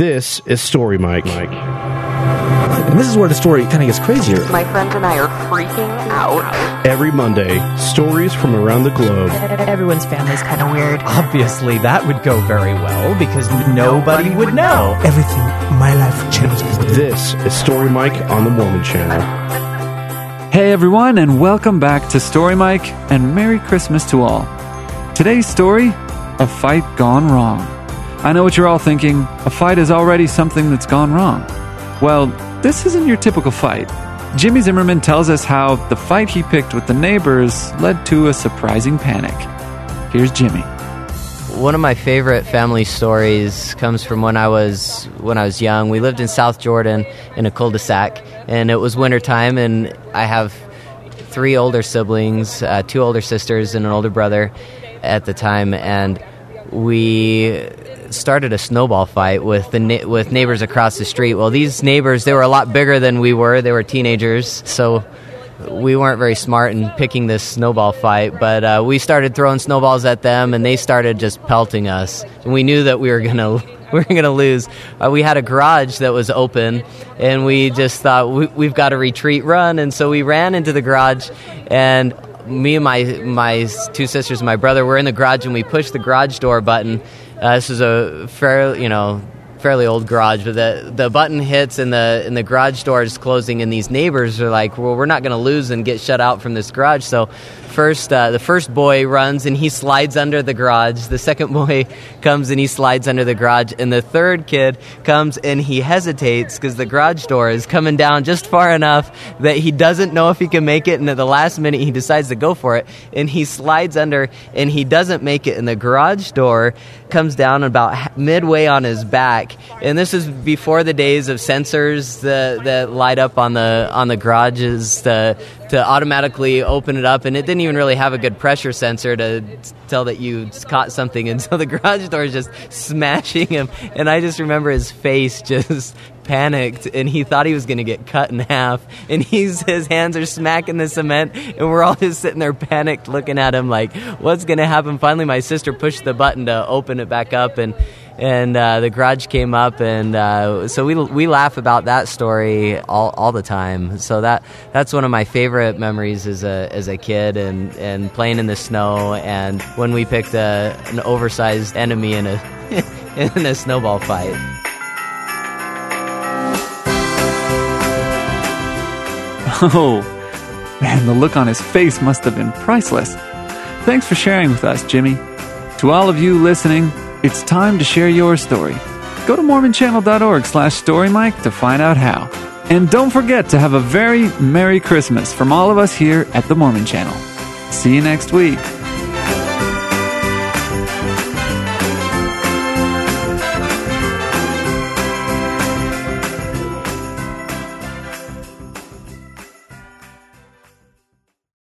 This is Story Mike. Mike. And this is where the story kind of gets crazier. My friends and I are freaking out. Every Monday, stories from around the globe. Everyone's family's kind of weird. Obviously, that would go very well because nobody would know. Everything, my life changes. This is Story Mike on the Mormon Channel. Hey everyone, and welcome back to Story Mike, and Merry Christmas to all. Today's story A Fight Gone Wrong. I know what you're all thinking a fight is already something that's gone wrong. Well, this isn't your typical fight. Jimmy Zimmerman tells us how the fight he picked with the neighbors led to a surprising panic. Here's Jimmy. One of my favorite family stories comes from when I was when I was young. We lived in South Jordan in a cul-de-sac, and it was wintertime, and I have three older siblings, uh, two older sisters, and an older brother at the time, and we started a snowball fight with the with neighbors across the street. Well, these neighbors they were a lot bigger than we were. They were teenagers, so we weren't very smart in picking this snowball fight. But uh, we started throwing snowballs at them, and they started just pelting us. And we knew that we were gonna. We were going to lose. Uh, we had a garage that was open, and we just thought we, we've got to retreat, run, and so we ran into the garage, and me and my my two sisters and my brother were in the garage, and we pushed the garage door button, uh, this is a fairly, you know, fairly old garage, but the the button hits and the and the garage door is closing, and these neighbors are like, "Well, we're not going to lose and get shut out from this garage." So, first, uh, the first boy runs and he slides under the garage. The second boy comes and he slides under the garage, and the third kid comes and he hesitates because the garage door is coming down just far enough that he doesn't know if he can make it, and at the last minute he decides to go for it, and he slides under and he doesn't make it, and the garage door comes down about midway on his back. And this is before the days of sensors that, that light up on the on the garages to to automatically open it up. And it didn't even really have a good pressure sensor to tell that you caught something. And so the garage door is just smashing him. And I just remember his face just panicked and he thought he was going to get cut in half and he's his hands are smacking the cement and we're all just sitting there panicked looking at him like what's going to happen finally my sister pushed the button to open it back up and and uh, the garage came up and uh, so we, we laugh about that story all, all the time so that that's one of my favorite memories as a, as a kid and, and playing in the snow and when we picked a, an oversized enemy in a in a snowball fight Oh, man, the look on his face must have been priceless. Thanks for sharing with us, Jimmy. To all of you listening, it's time to share your story. Go to mormonchannel.org slash storymike to find out how. And don't forget to have a very Merry Christmas from all of us here at the Mormon Channel. See you next week.